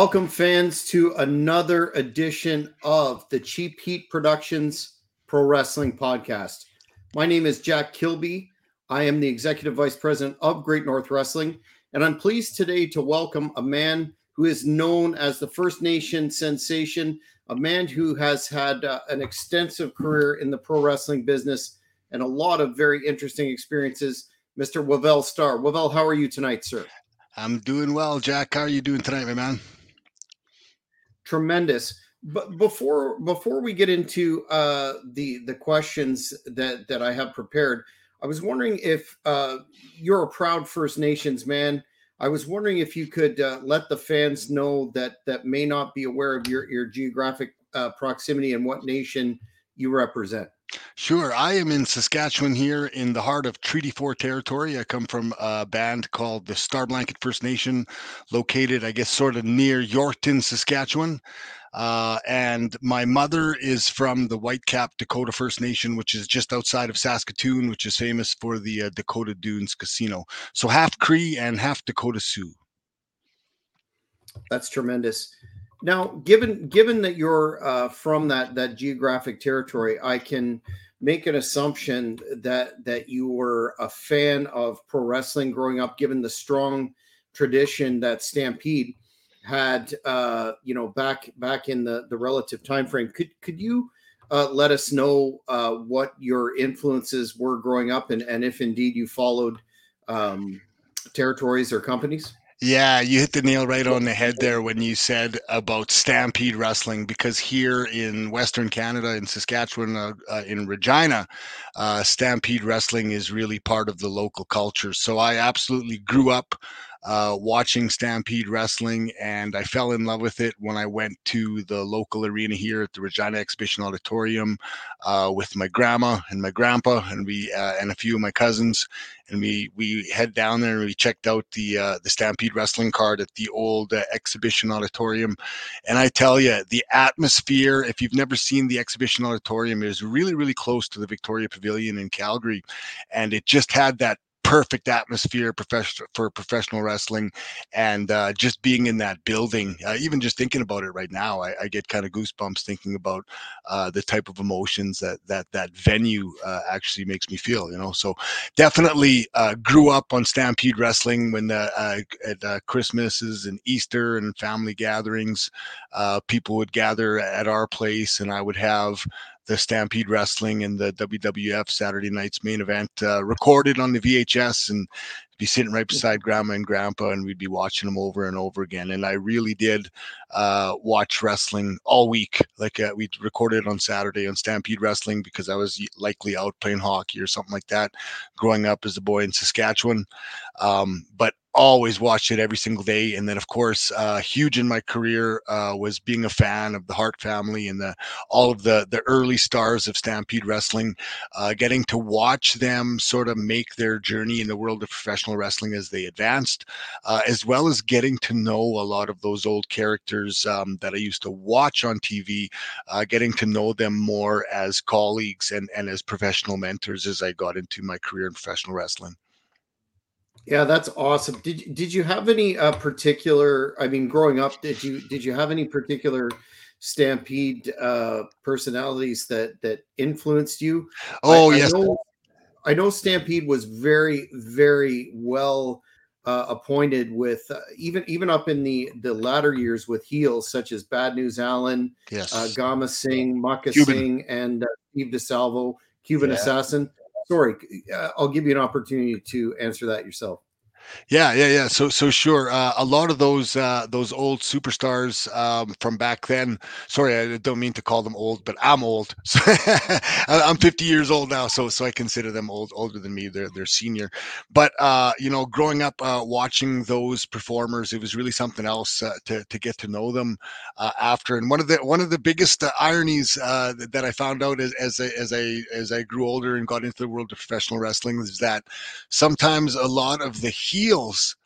Welcome, fans, to another edition of the Cheap Heat Productions Pro Wrestling Podcast. My name is Jack Kilby. I am the Executive Vice President of Great North Wrestling, and I'm pleased today to welcome a man who is known as the First Nation sensation, a man who has had uh, an extensive career in the pro wrestling business and a lot of very interesting experiences, Mr. Wavell Starr. Wavell, how are you tonight, sir? I'm doing well, Jack. How are you doing tonight, my man? Tremendous. But before before we get into uh, the the questions that that I have prepared, I was wondering if uh, you're a proud First Nations man. I was wondering if you could uh, let the fans know that that may not be aware of your your geographic uh, proximity and what nation you represent. Sure. I am in Saskatchewan here in the heart of Treaty 4 territory. I come from a band called the Star Blanket First Nation, located, I guess, sort of near Yorkton, Saskatchewan. Uh, and my mother is from the Whitecap Dakota First Nation, which is just outside of Saskatoon, which is famous for the uh, Dakota Dunes Casino. So half Cree and half Dakota Sioux. That's tremendous. Now, given given that you're uh, from that that geographic territory, I can make an assumption that that you were a fan of pro wrestling growing up, given the strong tradition that Stampede had. Uh, you know, back back in the the relative time frame. Could could you uh, let us know uh, what your influences were growing up, and and if indeed you followed um, territories or companies? Yeah, you hit the nail right on the head there when you said about Stampede Wrestling, because here in Western Canada, in Saskatchewan, uh, uh, in Regina, uh, Stampede Wrestling is really part of the local culture. So I absolutely grew up uh, watching Stampede Wrestling, and I fell in love with it when I went to the local arena here at the Regina Exhibition Auditorium uh, with my grandma and my grandpa, and we uh, and a few of my cousins, and we we head down there and we checked out the uh, the Stampede Wrestling card at the old uh, Exhibition Auditorium, and I tell you, the atmosphere. If you've never seen the Exhibition Auditorium, is really really close to the Victoria Pavilion in Calgary, and it just had that perfect atmosphere for professional wrestling and uh, just being in that building uh, even just thinking about it right now i, I get kind of goosebumps thinking about uh, the type of emotions that that that venue uh, actually makes me feel you know? So definitely uh, grew up on stampede wrestling when the uh, at christmases and easter and family gatherings people would gather at our place and i would have the Stampede Wrestling and the WWF Saturday Night's main event uh, recorded on the VHS and be sitting right beside grandma and grandpa and we'd be watching them over and over again. And i really did uh, watch wrestling all week. Like uh, we recorded on saturday on stampede wrestling because i was likely out playing hockey or something like that growing up as a boy in saskatchewan. Um, but always watched it every single day and then of course uh, huge in my career uh, was being a fan of the hart family and the all of the the early stars of stampede wrestling uh, getting to watch them sort of make their journey in the world of professional wrestling as they advanced uh, as well as getting to know a lot of those old characters um, that i used to watch on tv uh, getting to know them more as colleagues and and as professional mentors as i got into my career in professional wrestling yeah, that's awesome. Did did you have any uh, particular? I mean, growing up, did you did you have any particular Stampede uh, personalities that that influenced you? Oh I, yes, I know, I know, Stampede was very very well uh, appointed with uh, even even up in the the latter years with heels such as Bad News Allen, yes, uh, Gama Singh, Makhan Singh, and uh, Steve DeSalvo, Cuban yeah. Assassin sorry, uh, I'll give you an opportunity to answer that yourself. Yeah, yeah, yeah. So, so sure. Uh, a lot of those uh, those old superstars um, from back then. Sorry, I don't mean to call them old, but I'm old. I'm 50 years old now, so so I consider them old, older than me. They're they're senior. But uh, you know, growing up uh, watching those performers, it was really something else uh, to to get to know them uh, after. And one of the one of the biggest ironies that, I found out as as I, as I as I grew older and got into the world of professional wrestling is that sometimes a lot of the heels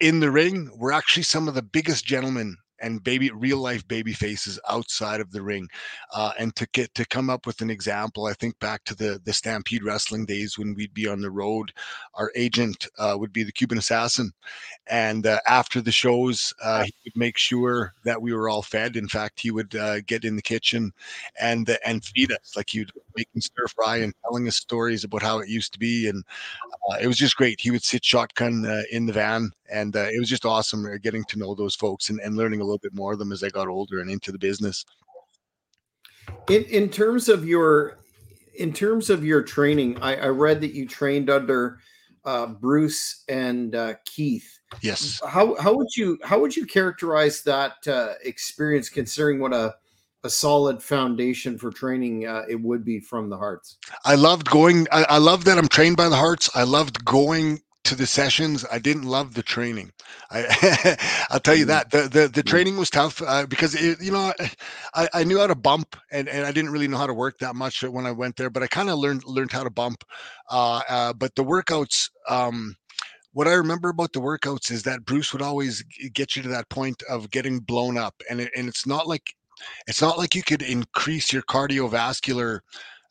in the ring were actually some of the biggest gentlemen and baby real life baby faces outside of the ring uh, and to get to come up with an example i think back to the the stampede wrestling days when we'd be on the road our agent uh, would be the cuban assassin and uh, after the shows uh, he would make sure that we were all fed. In fact he would uh, get in the kitchen and and feed us like he'd making stir fry and telling us stories about how it used to be and uh, it was just great. He would sit shotgun in the van and it was just awesome getting to know those folks and, and learning a little bit more of them as I got older and into the business. In in terms of your in terms of your training, I, I read that you trained under uh, Bruce and uh, Keith. Yes. How how would you how would you characterize that uh, experience, considering what a a solid foundation for training uh, it would be from the Harts. I loved going. I, I love that I'm trained by the Harts. I loved going to the sessions. I didn't love the training. I, I'll tell you mm-hmm. that the the, the training was tough uh, because it, you know I, I knew how to bump and, and I didn't really know how to work that much when I went there, but I kind of learned learned how to bump. Uh, uh, but the workouts. Um, what I remember about the workouts is that Bruce would always get you to that point of getting blown up, and it, and it's not like it's not like you could increase your cardiovascular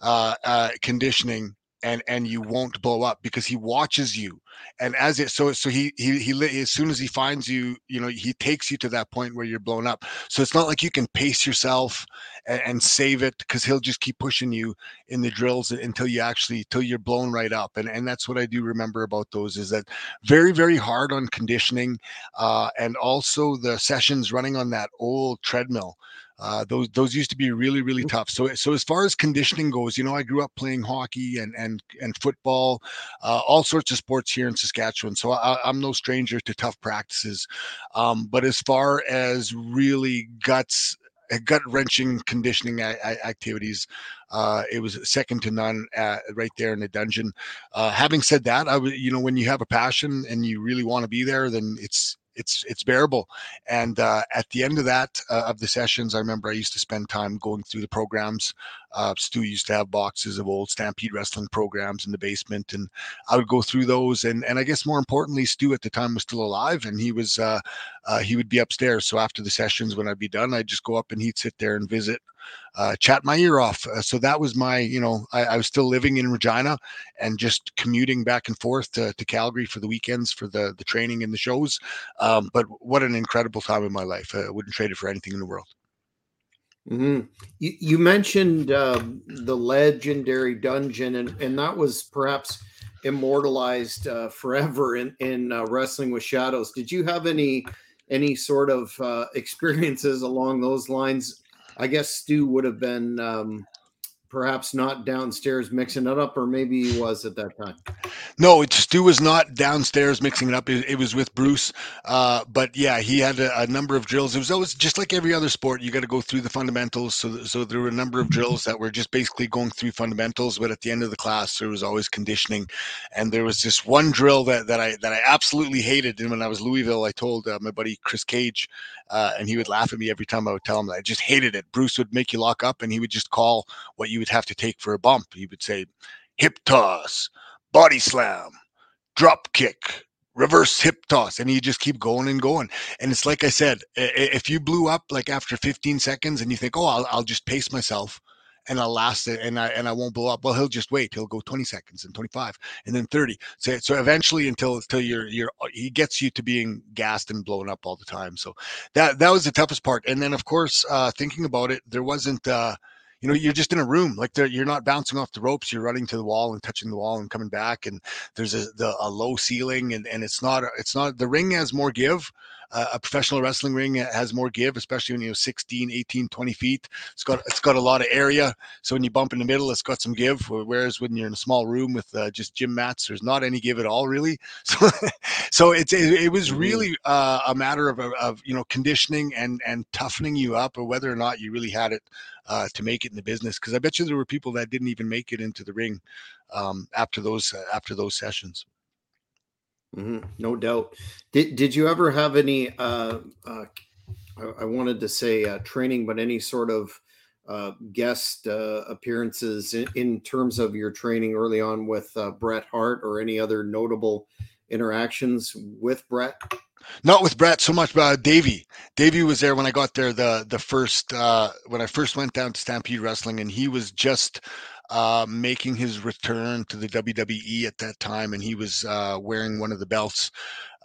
uh, uh, conditioning and and you won't blow up because he watches you. And as it so so he he he as soon as he finds you you know he takes you to that point where you're blown up. So it's not like you can pace yourself and, and save it because he'll just keep pushing you in the drills until you actually till you're blown right up. And and that's what i do remember about those is that very very hard on conditioning uh and also the sessions running on that old treadmill uh, those those used to be really really mm. tough. So so as far as conditioning goes, you know, I grew up playing hockey and and and football, uh, all sorts of sports here in Saskatchewan. So I, am no stranger to tough practices. Um, but as far as really guts gut wrenching conditioning activities. Uh, it was second to none at, right there in the dungeon. Uh, having said that, I would, you know, when you have a passion and you really want to be there, then it's it's it's bearable. And uh, at the end of that uh, of the sessions, I remember I used to spend time going through the programs. Uh, Stu used to have boxes of old Stampede wrestling programs in the basement, and I would go through those. And and I guess more importantly, Stu at the time was still alive, and he was uh, uh, he would be upstairs. So after the sessions, when I'd be done, I'd just go up and he'd sit there and visit uh, chat my ear off. Uh, so that was my, you know, I, I, was still living in Regina and just commuting back and forth to, to Calgary for the weekends for the the training and the shows. Um, but what an incredible time in my life! I wouldn't trade it for anything in the world. Mm-hmm. You, you, mentioned uh, the legendary dungeon, and, and that was perhaps immortalized uh, forever in, in uh, Wrestling with Shadows. Did you have any any sort of uh, experiences along those lines I guess Stu would have been um, perhaps not downstairs mixing it up, or maybe he was at that time. No, it, Stu was not downstairs mixing it up. It, it was with Bruce. Uh, but yeah, he had a, a, number of drills. It was always just like every other sport. You got to go through the fundamentals. So, so there were a number of drills that were just basically going through fundamentals. But at the end of the class, there was always conditioning. And there was this one drill that, that I that I absolutely hated. And when I was Louisville, I told uh, my buddy Chris Cage, uh, and he would laugh at me every time I would tell him that I just hated it. Bruce would make you lock up, and he would just call what you you would have to take for a bump. He would say hip toss, body slam, drop kick, reverse hip toss, and you just keep going and going. And it's like I said, if you blew up like after 15 seconds and you think, oh, I'll, I'll just pace myself and I'll last it and I and I won't blow up. Well, he'll just wait. He'll go 20 seconds and 25 and then 30. So so eventually until until you're you're he gets you to being gassed and blown up all the time. So that that was the toughest part. And then of course, uh, thinking about it, there wasn't uh, you know you're just in a room like you're not bouncing off the ropes you're running to the wall and touching the wall and coming back and there's a, the, a low ceiling and, and it's not it's not the ring has more give uh, a professional wrestling ring has more give especially when you're 16 18 20 feet it's got it's got a lot of area so when you bump in the middle it's got some give whereas when you're in a small room with uh, just gym mats there's not any give at all really so so it's it, it was mm-hmm. really uh, a matter of, of you know conditioning and and toughening you up or whether or not you really had it uh, to make it in the business because I bet you there were people that didn't even make it into the ring um, after those uh, after those sessions. Mm-hmm. No doubt. Did Did you ever have any? Uh, uh, I, wanted to say uh, training, but any sort of uh, guest uh, appearances in, in, terms of your training early on with uh, Bret Hart or any other notable interactions with Bret? Not with Bret so much, but Davey. Davey was there when I got there the the first uh, when I first went down to Stampede Wrestling, and he was just uh, making his return to the WWE at that time, and he was uh, wearing one of the belts.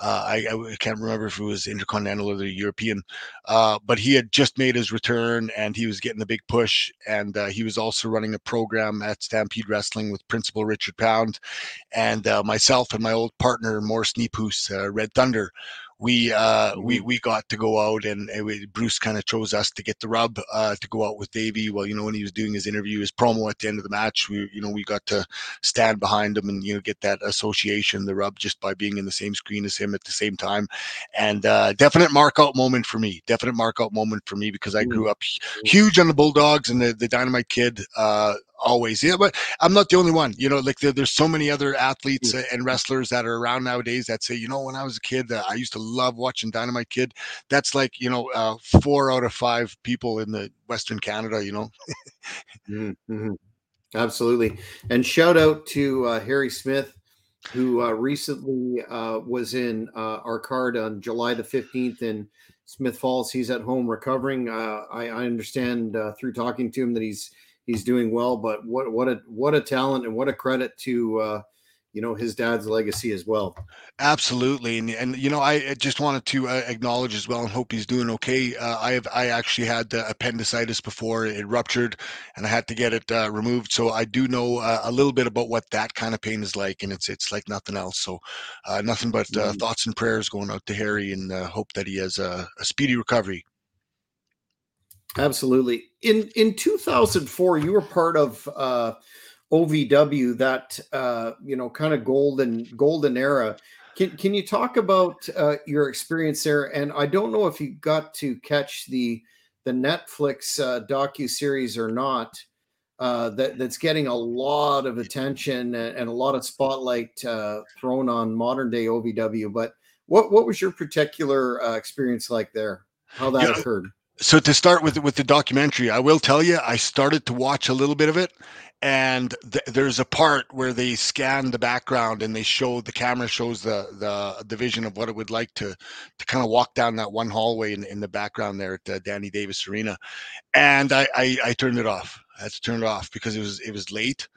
Uh, I, I, can't remember if it was Intercontinental or the European, uh, but he had just made his return and he was getting a big push. And uh, he was also running a program at Stampede Wrestling with Principal Richard Pound, and myself and my old partner Morris Neepus, Red Thunder we uh, mm-hmm. we we got to go out and, and we, Bruce kind of chose us to get the rub uh, to go out with Davey. Well, you know when he was doing his interview, his promo at the end of the match, we you know we got to stand behind him and you know get that association, the rub, just by being in the same screen as him at the same time. And uh, definite mark out moment for me. Definite mark out moment for me because I grew mm. up huge on the Bulldogs and the the Dynamite Kid. Uh, always. Yeah, but I'm not the only one. You know, like there, there's so many other athletes mm. and wrestlers that are around nowadays that say, you know, when I was a kid, uh, I used to love watching Dynamite Kid. That's like, you know, uh, four out of five people in the Western Canada. You know. mm-hmm. Absolutely, and shout out to uh, Harry Smith. Who uh, recently uh, was in uh, our card on July the 15th in Smith Falls. He's at home recovering. I, I, understand through talking to him that he's he's doing well. But what what a what a talent and what a credit to uh, you know his dad's legacy as well. Absolutely, and and you know I just wanted to uh, acknowledge as well and hope he's doing okay. Uh, I have I actually had appendicitis before it ruptured, and I had to get it uh, removed. So I do know uh, a little bit about what that kind of pain is like, and it's it's like nothing else. So uh, nothing but uh, mm-hmm. thoughts and prayers going out to Harry, and hope that he has a, a speedy recovery. Absolutely. In in 2004, you were part of uh, OVW, that uh, you know kind of golden golden era. Can can you talk about uh, your experience there? And I don't know if you got to catch the the Netflix uh, docu series or not. Uh, that that's getting a lot of attention and, and a lot of spotlight uh, thrown on modern day OVW. But what what was your particular uh, experience like there? How that yeah. occurred? So to start with with the documentary i will tell you i started to watch a little bit of it and th- there's a part where they scan the background and they show the camera shows the the the vision of what it would like to to kind of walk down that one hallway in, in the background there at uh, danny davis arena. And I, I i turned it off. I had to turn it off because it was it was late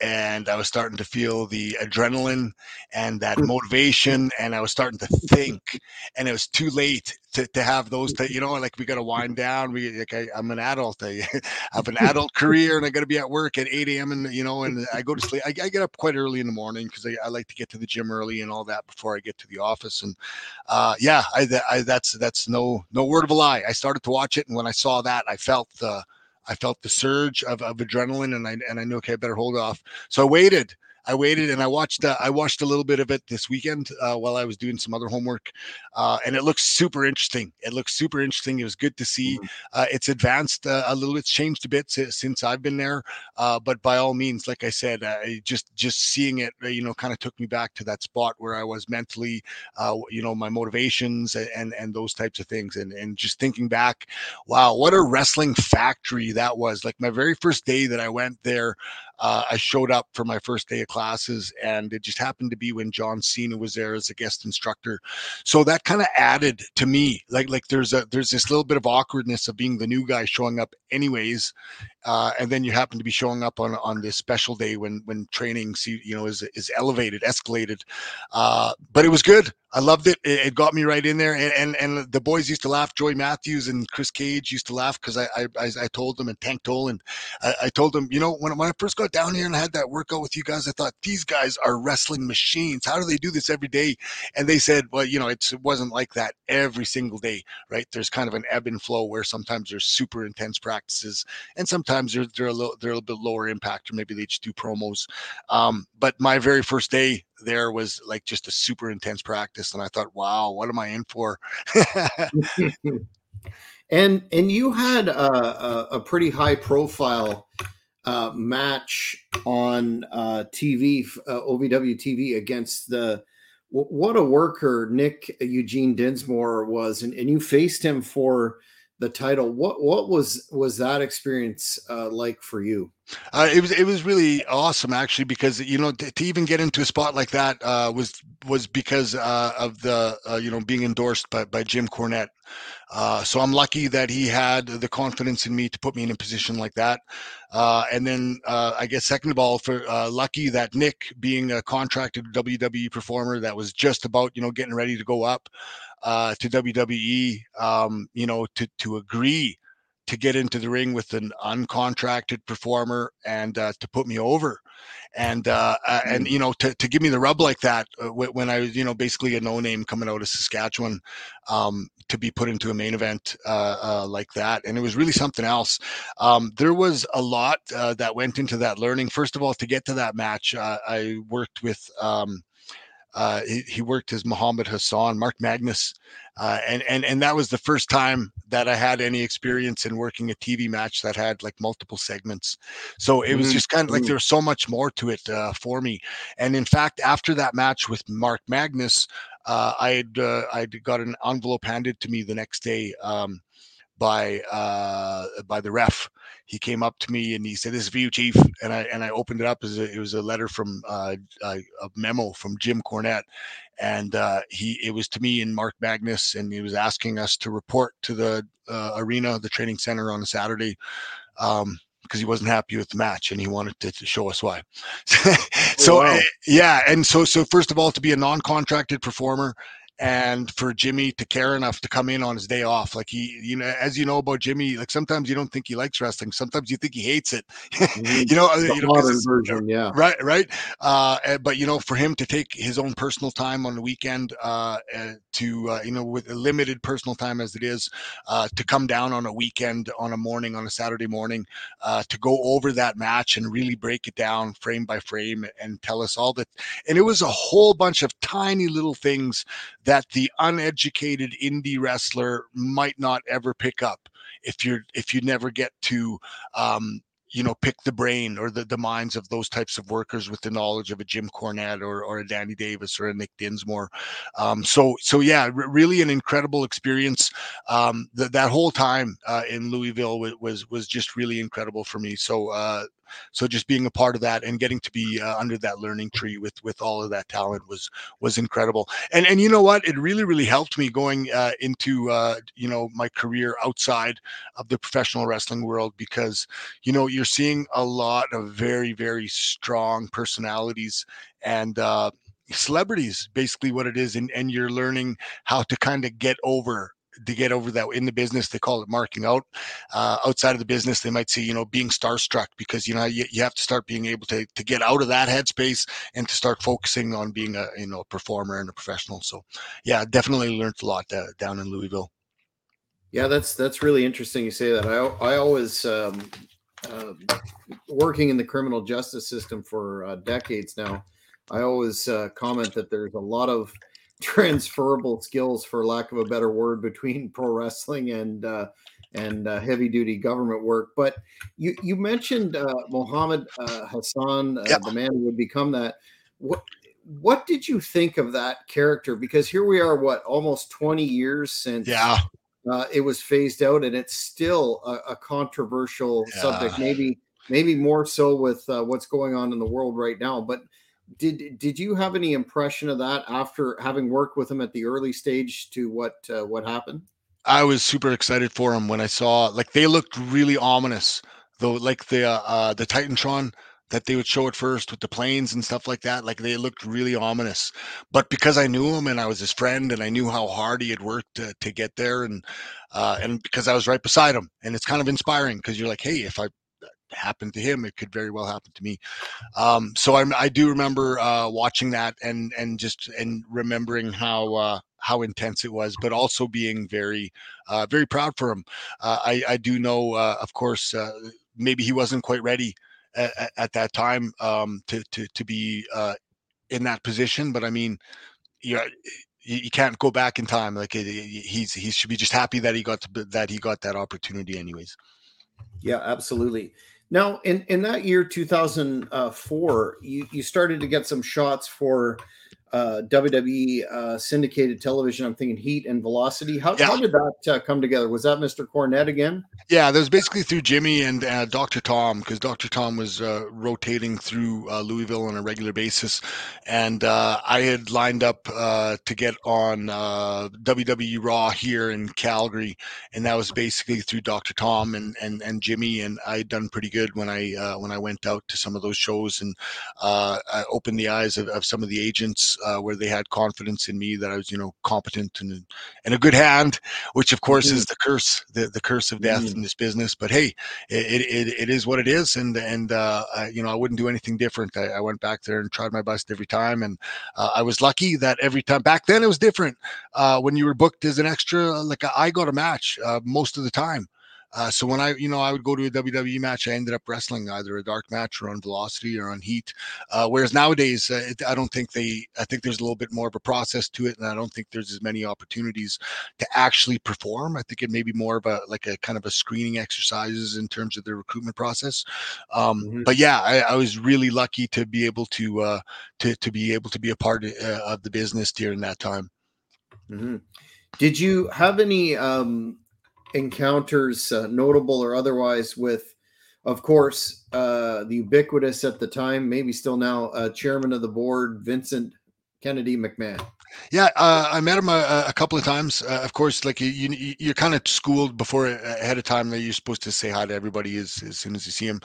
and I was starting to feel the adrenaline and that mm. motivation, and I was starting to think, and it was too late to, to have those, to, you know, like we got to wind down. We like I, am an adult, I have an adult career, and I got to be at work at 8 a.m. and you know, and I go to sleep. I, I get up quite early in the morning because I, I, like to get to the gym early and all that before I get to the office. And uh, yeah, I, I that's that's no no word of a lie. I started to watch it, and when I saw that, I felt the I felt the surge of, of adrenaline, and I and I knew okay, I better hold off. So I waited. I waited and I watched. Uh, I watched a little bit of it this weekend uh, while I was doing some other homework, uh, and it looks super interesting. It looks super interesting. It was good to see. Mm-hmm. Uh, it's advanced uh, a little. It's changed a bit since I've been there, uh, but by all means, like I said, just just seeing it, you know, kind of took me back to that spot where I was mentally, you know, my motivations and and those types of things, and and just thinking back, wow, what a wrestling factory that was. Like my very first day that I went there, I showed up for my first day of classes, and it just happened to be when John Cena was there as a guest instructor. So that kind of added to me, like like there's a there's this little bit of awkwardness of being the new guy showing up anyways, uh, and then you happen to be showing up on on this special day when when training you know is is elevated, escalated. Uh, but it was good. I loved it. it. it. got me right in there, and, and and the boys used to laugh. Joey Matthews and Chris Cage used to laugh because I, I I told them and Tank Toland, I, I told them, you know, when when I first got down here and I had that workout with you guys, I thought these guys are wrestling machines. How do they do this every day? And they said, well, you know, it wasn't like that every single day, right? There's kind of an ebb and flow where sometimes there's super intense practices, and sometimes they're they're a little they're a little bit lower impact, or maybe they just do promos. Um, but my very first day there was like just a super intense practice and i thought wow what am i in for and and you had a, a, a pretty high profile uh, match on uh, tv uh, ovw tv against the what a worker nick eugene dinsmore was and, and you faced him for the title what what was was that experience uh, like for you Uh, it was it was really awesome actually because you know to, to even get into a spot like that uh, was was because uh, of the uh, you know being endorsed by, by Jim Cornette. Uh, so I'm lucky that he had the confidence in me to put me in a position like that. Uh, and then I guess second of all, for lucky that Nick, being a contracted WWE performer that was just about you know getting ready to go up to WWE, um, you know to to agree to get into the ring with an uncontracted performer and uh, to put me over. And uh, uh, and mm. you know to, to give me the rub like that uh, when I was you know basically a no name coming out of Saskatchewan um, to be put into a main event uh, uh, like that. And it was really something else. Um, there was a lot that went into that learning. First of all to get to that match I worked with um, uh, he, he, worked as Muhammad Hassan, Mark Magnus, uh, and and and that was the first time that I had any experience in working a TV match that had like multiple segments. So it was mm-hmm. just kind of like mm-hmm. there was so much more to it uh, for me. And in fact, after that match with Mark Magnus, uh, I had uh, I got an envelope handed to me the next day. Um, by uh, by the ref. He came up to me and he said, "This is for you, Chief." And I and I opened it up as a, it was a letter from uh, a, a, memo from Jim Cornette, and uh, he it was to me and Mark Magnus, and he was asking us to report to the uh, arena, the training center on a Saturday. Um, because he wasn't happy with the match and he wanted to, to show us why. so oh, wow. Eh, yeah, and so so first of all, to be a non-contracted performer and for Jimmy to care enough to come in on his day off. Like he, you know, as you know about Jimmy, like sometimes you don't think he likes wrestling. Sometimes you think he hates it. Mm-hmm. you know, uh, the you know, modern version, yeah, right, right. Uh, eh, but you know, for him to take his own personal time on the weekend, uh, eh, to uh, you know, with limited personal time as it is, uh, to come down on a weekend, on a morning, on a Saturday morning, uh, to go over that match and really break it down frame by frame and tell us all that. And it was a whole bunch of tiny little things that the uneducated indie wrestler might not ever pick up if you're if you never get to um, you know pick the brain or the, the minds of those types of workers with the knowledge of a Jim Cornette or, or a Danny Davis or a Nick Dinsmore. Um, so so yeah, r- really an incredible experience. Um, th- that whole time uh, in Louisville was, was was just really incredible for me. So uh, so just being a part of that and getting to be uh, under that learning tree with with all of that talent was was incredible. And and you know what? It really really helped me going uh, into uh, you know my career outside of the professional wrestling world because you know you're seeing a lot of very very strong personalities and uh, celebrities basically what it is and, and you're learning how to kind of get over to get over that in the business they call it marking out. Uh, outside of the business they might see you know being starstruck because you know you, you have to start being able to, to get out of that headspace and to start focusing on being a you know a performer and a professional. So yeah definitely learned a lot uh, down in louisville. Yeah that's that's really interesting you say that. I, I always um, uh, working in the criminal justice system for uh, decades now i always uh, comment that there's a lot of transferable skills, for lack of a better word, between pro wrestling and uh, and uh, heavy duty government work. But you you mentioned uh, Mohammed uh, Hassan, uh, yep. the man who would become that. What what did you think of that character? Because here we are, what almost twenty years since. Yeah. Uh, it was phased out, and it's still a, a controversial yeah. subject. Maybe, maybe more so with uh, what's going on in the world right now. But did did you have any impression of that after having worked with him at the early stage to what uh, what happened? I was super excited for him when I saw like they looked really ominous though, like the uh, uh, the Titantron that they would show at first with the planes and stuff like that. Like they looked really ominous. But because I knew him and I was his friend and I knew how hard he had worked to, to get there and uh, and because I was right beside him and it's kind of inspiring because you're like, hey, if I happened to him, it could very well happen to me. Um, so I, I, do remember uh, watching that and and just and remembering how uh, how intense it was, but also being very uh, very proud for him. Uh, I, I do know, uh, of course, uh, maybe he wasn't quite ready at, at that time um, to to to be in that position, but I mean, you you can't go back in time. Like he's he should be just happy that he got to, that he got that opportunity, anyways. Yeah, absolutely. Now, in, in that year, 2004, uh, you, you started to get some shots for uh, WWE uh, syndicated television. I'm thinking Heat and Velocity. How, Yeah. how did that uh, come together? Was that Mr. Cornette again? Yeah, that was basically through Jimmy and uh, Dr. Tom because Dr. Tom was uh, rotating through uh, Louisville on a regular basis, and uh, I had lined up uh, to get on uh, WWE Raw here in Calgary, and that was basically through Dr. Tom and and, and Jimmy, and I had done pretty good when I uh, when I went out to some of those shows and uh, I opened the eyes of, of some of the agents uh, where they had confidence in me that I was you know competent and and a good hand, which of course Mhm. is the curse the, the curse of death Mhm. in this business. But hey, it, it, it is what it is, and and uh, I, you know I wouldn't do anything different. I, I went back there and tried my best every time, and uh, I was lucky that every time back then it was different. Uh, when you were booked as an extra, like I got a match uh, most of the time. Uh, so when I, you know, I would go to a WWE match, I ended up wrestling either a dark match or on Velocity or on Heat. Uh, whereas nowadays, uh, it, I don't think they. I think there's a little bit more of a process to it, and I don't think there's as many opportunities to actually perform. I think it may be more of a like a kind of a screening exercises in terms of the recruitment process. Um, Mhm. But yeah, I, I was really lucky to be able to uh, to to be able to be a part of, uh, of the business during that time. Mhm. Did you have any um, encounters, uh, notable or otherwise, with, of course, uh, the ubiquitous at the time, maybe still now, uh, chairman of the board, Vincent Kennedy McMahon? Yeah, uh, I met him a, a couple of times. Uh, of course, like you, you you're kind of schooled before uh, ahead of time that you're supposed to say hi to everybody as, as soon as you see him.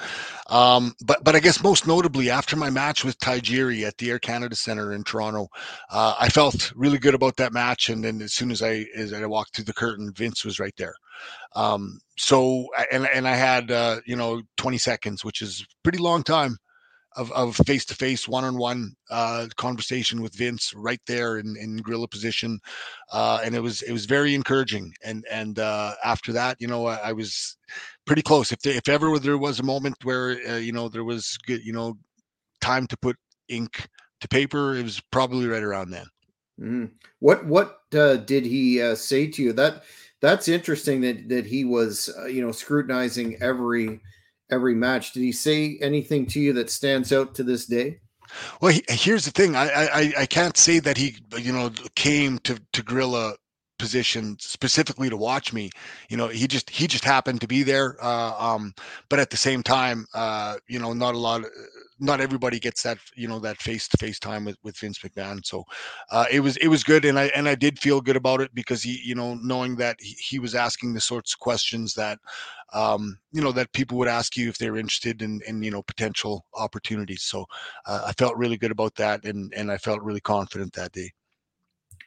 Um, but but I guess most notably after my match with Tajiri at the Air Canada Center in Toronto, uh, I felt really good about that match. And then as soon as I as I walked through the curtain, Vince was right there. Um, so and and I had uh, you know 20 seconds, which is pretty long time of face to face, one on one conversation with Vince right there in, in gorilla position, uh, and it was it was very encouraging. And and uh, after that, you know, I, I was pretty close. If if ever there was a moment where uh, you know there was good, you know, time to put ink to paper, it was probably right around then. Mhm. What what uh, did he uh, say to you? That that's interesting that that he was uh, you know scrutinizing every every match. Did he say anything to you that stands out to this day? Well, he, here's the thing. I, I I can't say that he you know came to to Gorilla position specifically to watch me. You know, he just he just happened to be there. Uh, um, but at the same time, uh, you know, not a lot. Not everybody gets that you know that face to face time with with Vince McMahon. So uh, it was it was good, and I and I did feel good about it because he you know knowing that he, he was asking the sorts of questions that um, you know that people would ask you if they're interested in in you know potential opportunities. So uh, I felt really good about that, and and I felt really confident that day.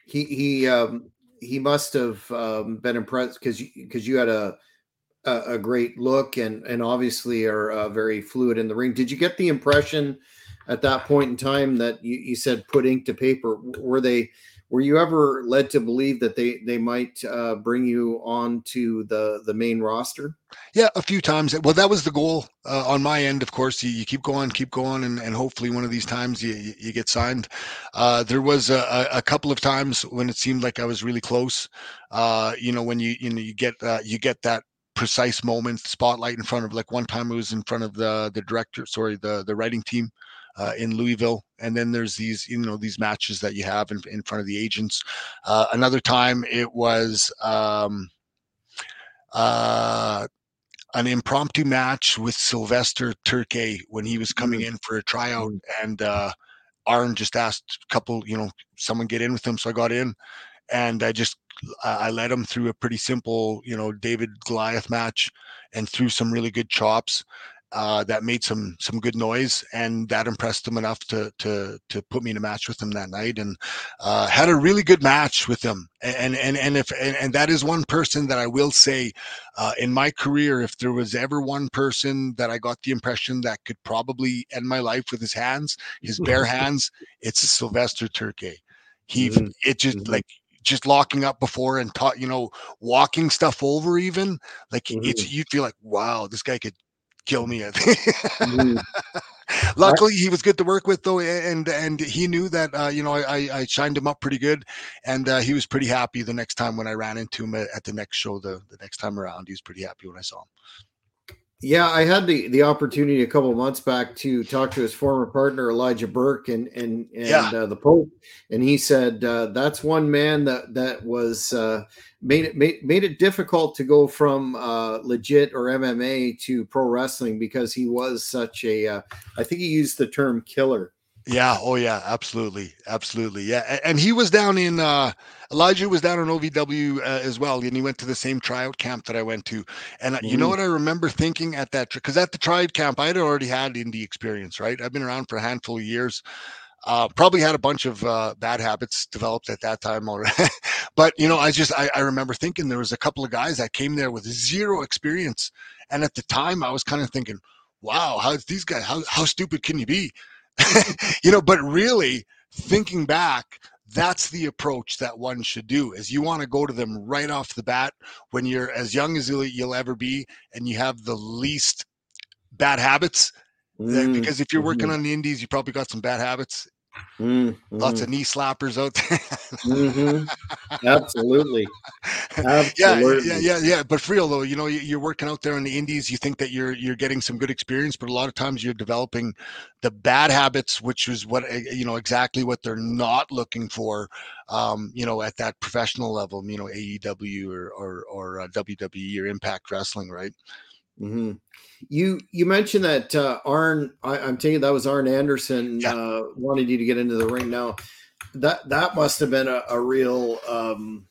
He he um, he must have um, been impressed because because you had a, a a great look and and obviously are uh, very fluid in the ring. Did you get the impression at that point in time that you, you said put ink to paper? Were they were you ever led to believe that they they might uh, bring you on to the the main roster? Yeah, a few times. Well, that was the goal uh, on my end. Of course, you, you keep going, keep going, and, and hopefully one of these times you you, get signed. Uh, there was a, a couple of times when it seemed like I was really close. Uh, you know, when you you know you get uh, you get that precise moment spotlight in front of like one time it was in front of the the director, sorry, the the writing team. Uh, in Louisville, and then there's these, you know, these matches that you have in, in front of the agents. Uh, another time it was um, uh, an impromptu match with Sylvester Terkay when he was coming Mm. in for a tryout, Mm. and uh, Arn just asked a couple, you know, someone get in with him, so I got in, and I just I led him through a pretty simple, you know, David Goliath match, and threw some really good chops. Uh, that made some some good noise, and that impressed him enough to to to put me in a match with him that night, and uh, had a really good match with him. And and and if and, and that is one person that I will say uh, in my career, if there was ever one person that I got the impression that could probably end my life with his hands, his bare hands, it's Sylvester Terkay. He, Mhm. it just Mhm. like just locking up before and taught, you know, walking stuff over even like it's Mhm. you feel like wow, this guy could kill me. Mhm. Luckily, he was good to work with though, and and he knew that uh, you know I I shined him up pretty good, and uh, he was pretty happy the next time when I ran into him at, at the next show the the next time around. He was pretty happy when I saw him. Yeah, I had the the opportunity a couple months back to talk to his former partner Elijah Burke and and and yeah. uh, the Pope, and he said uh, that's one man that that was uh, made it made, made it difficult to go from uh, legit or MMA to pro wrestling because he was such a uh, I think he used the term killer yeah. Oh, yeah. Absolutely. Absolutely. Yeah. And he was down in uh, Elijah was down in OVW uh, as well, and he went to the same tryout camp that I went to. And mm-hmm. you know mm-hmm. what I remember thinking at that because at the tryout camp I had already had indie experience. Right. I've been around for a handful of years. Uh, probably had a bunch of uh, bad habits developed at that time already. but you know, I just I, I remember thinking there was a couple of guys that came there with zero experience, and at the time I was kind of thinking, "Wow, how these guys? How how stupid can you be?" you know, but really thinking back, that's the approach that one should do is you want to go to them right off the bat when you're as young as you'll, ever be and you have the least bad habits mm, because if you're working mm-hmm. on the indies you probably got some bad habits Mm-hmm. Lots of knee slappers out there. mm-hmm. Absolutely. Absolutely. Yeah, yeah, yeah, yeah. But for real though, you know, you're working out there in the indies. You think that you're you're getting some good experience, but a lot of times you're developing the bad habits, which is what eh, you know exactly what they're not looking for. Um, you know, at that professional level, you know, AEW or or, or uh, WWE or Impact Wrestling, right? Mm-hmm. You you mentioned that uh, Arn. I, am taking that was Arn Anderson yeah. uh, wanted you to get into the ring. Now that that must have been a, a real um,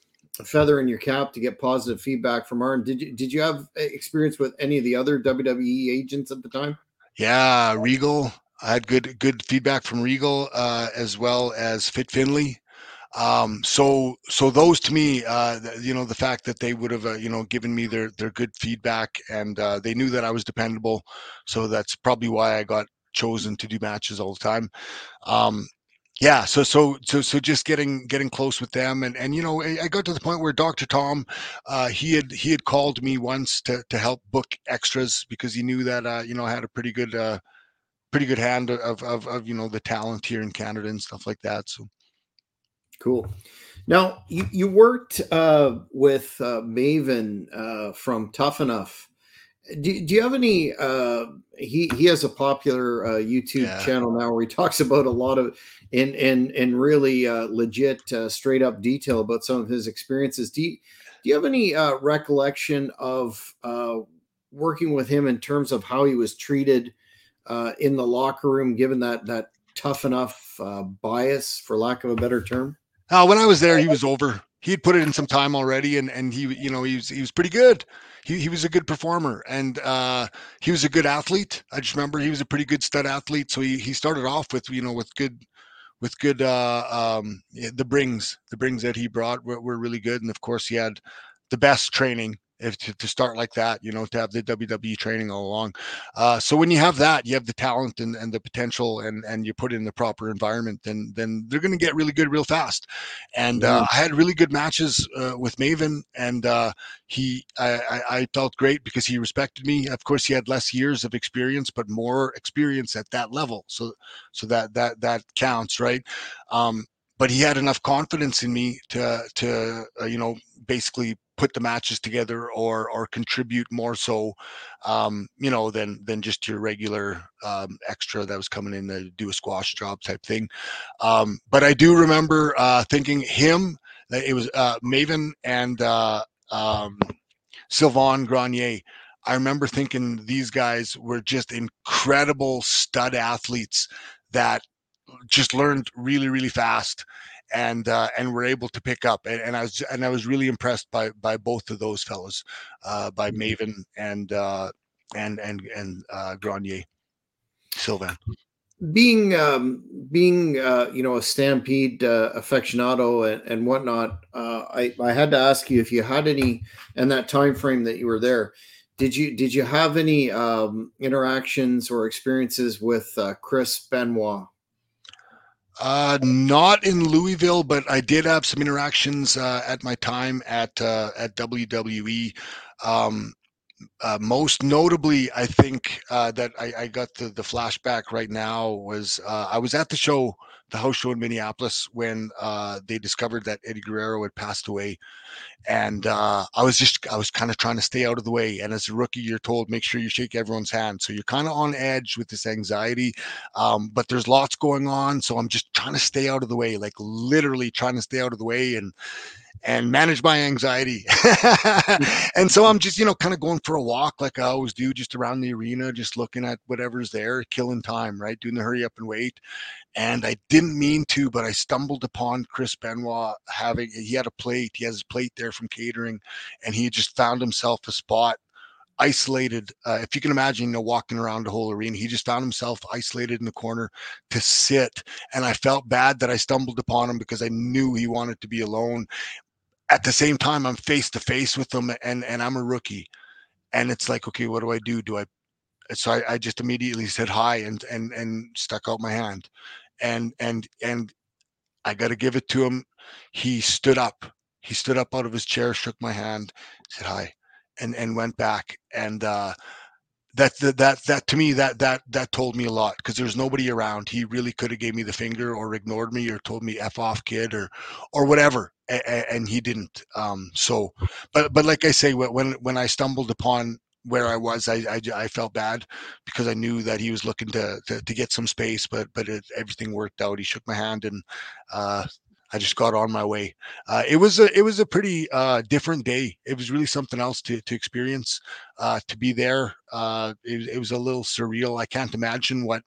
feather in your cap to get positive feedback from Arn. Did you did you have experience with any of the other WWE agents at the time? Yeah, Regal. I had good good feedback from Regal uh, as well as Fit Finlay. Um, so, so those to me, uh, you know, the fact that they would have, uh, you know, given me their their good feedback, and uh, they knew that I was dependable, so that's probably why I got chosen to do matches all the time. Um, yeah, so so so so just getting getting close with them, and and you know, I, got to the point where Dr. Tom, uh, he had he had called me once to to help book extras because he knew that uh, you know I had a pretty good uh, pretty good hand of, of of you know the talent here in Canada and stuff like that. So Cool. Now you, you worked uh, with uh, Maven uh, from Tough Enough. Do, do you have any? Uh, he he has a popular uh, YouTube yeah. channel now where he talks about a lot of in in in really uh, legit, straight up detail about some of his experiences. Do you, do you have any recollection of working with him in terms of how he was treated in the locker room, given that that tough enough bias, for lack of a better term? Uh, when I was there, he was over. He had put it in some time already, and and he, you know, he was he was pretty good. He he was a good performer, and uh, he was a good athlete. I just remember he was a pretty good stud athlete. So he he started off with you know with good with good uh, um, the brings the brings that he brought were, were really good, and of course he had the best training if to, to start like that, you know, to have the WWE training all along. Uh, so when you have that, you have the talent and, and the potential, and and you put it in the proper environment, then then they're going to get really good real fast. And uh, I had really good matches uh, with Maven, and uh, he I, I felt great because he respected me. Of course, he had less years of experience, but more experience at that level. So so that that that counts, right? Um, but he had enough confidence in me to to uh, you know basically put the matches together or or contribute more so um, you know than than just your regular um, extra that was coming in to do a squash job type thing. Um, but i do remember uh, thinking him that it was uh, maven and uh, um, sylvain grenier. I remember thinking these guys were just incredible stud athletes that just learned really really fast and uh, and were able to pick up. And, and, I was and I was really impressed by by both of those fellows, uh, by mm-hmm. Maven and uh, and and and uh, Grenier, Sylvain. Being um, being uh, you know a Stampede uh, aficionado and, and whatnot, uh, I I had to ask you if you had any in that time frame that you were there. Did you did you have any um, interactions or experiences with uh, Chris Benoit? Uh, not in Louisville, but I did have some interactions uh, at my time at uh, at WWE. Um, uh, most notably, I think uh, that I, I, got the, the flashback right now was uh, I was at the show, the house show in Minneapolis, when uh, they discovered that Eddie Guerrero had passed away, and uh, I was just I was kind of trying to stay out of the way. And as a rookie, you're told make sure you shake everyone's hand, so you're kind of on edge with this anxiety. Um, but there's lots going on, so I'm just trying to stay out of the way, like literally trying to stay out of the way and and manage my anxiety. and so I'm just, you know, kind of going for a walk like I always do, just around the arena, just looking at whatever's there, killing time, right? Doing the hurry up and wait. And I didn't mean to, but I stumbled upon Chris Benoit having, he had a plate, he has his plate there from catering, and he just found himself a spot isolated. Uh, if you can imagine, you know, walking around the whole arena, he just found himself isolated in the corner to sit. And I felt bad that I stumbled upon him because I knew he wanted to be alone at the same time i'm face to face with them and and i'm a rookie. And it's like okay what do i do? Do i so I, I, just immediately said hi and and and stuck out my hand. And and and i got to give it to him. He stood up. He stood up out of his chair shook my hand said hi and and went back. And uh that that that, to me that that that told me a lot because there's nobody around he really could have gave me the finger or ignored me or told me f off kid or or whatever and, and he didn't um so but but like i say when when i stumbled upon where I was, I, I, I, felt bad because I knew that he was looking to, to, to get some space, but, but it, everything worked out. He shook my hand and, uh, I just got on my way. Uh, it was a it was a pretty uh, different day. It was really something else to to experience. Uh, to be there, uh, it, it, was a little surreal. I can't imagine what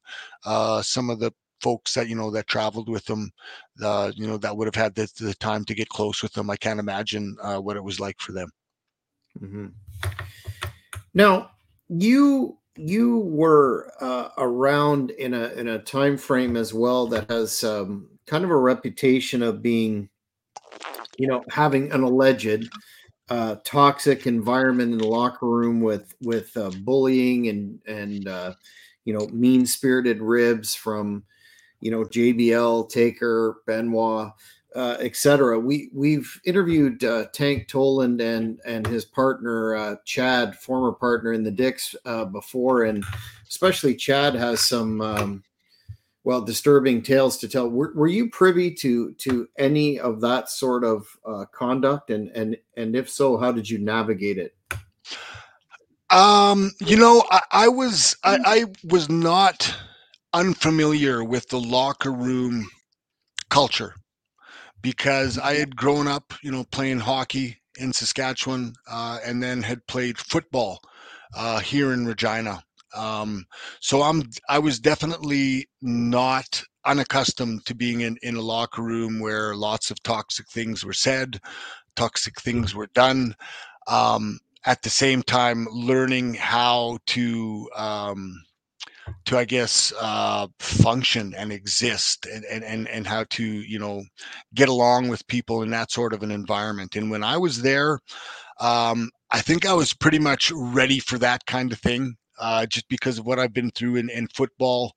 uh, some of the folks that you know that traveled with them, uh, you know that would have had the, the, time to get close with them. I can't imagine what it was like for them. Mm-hmm. Now you you were around in a in a time frame as well that has um, kind of a reputation of being, you know, having an alleged uh, toxic environment in the locker room with with uh, bullying and and uh, you know mean spirited ribs from you know JBL, Taker, Benoit, uh, etc. We we've interviewed uh, Tank Toland and and his partner uh, Chad, former partner in the Dicks uh, before, and especially Chad has some um, well disturbing tales to tell. Were, were you privy to to any of that sort of uh, conduct? And and and if so how did you navigate it? Um you know i, I was I, I was not unfamiliar with the locker room culture because i had grown up you know playing hockey in saskatchewan uh, and then had played football uh, here in regina um, so I'm I was definitely not unaccustomed to being in, in a locker room where lots of toxic things were said, toxic things were done. Um, at the same time, learning how to um, to I guess uh, function and exist and, and and and how to you know get along with people in that sort of an environment. And when I was there, um, I think I was pretty much ready for that kind of thing uh, just because of what I've been through in, in football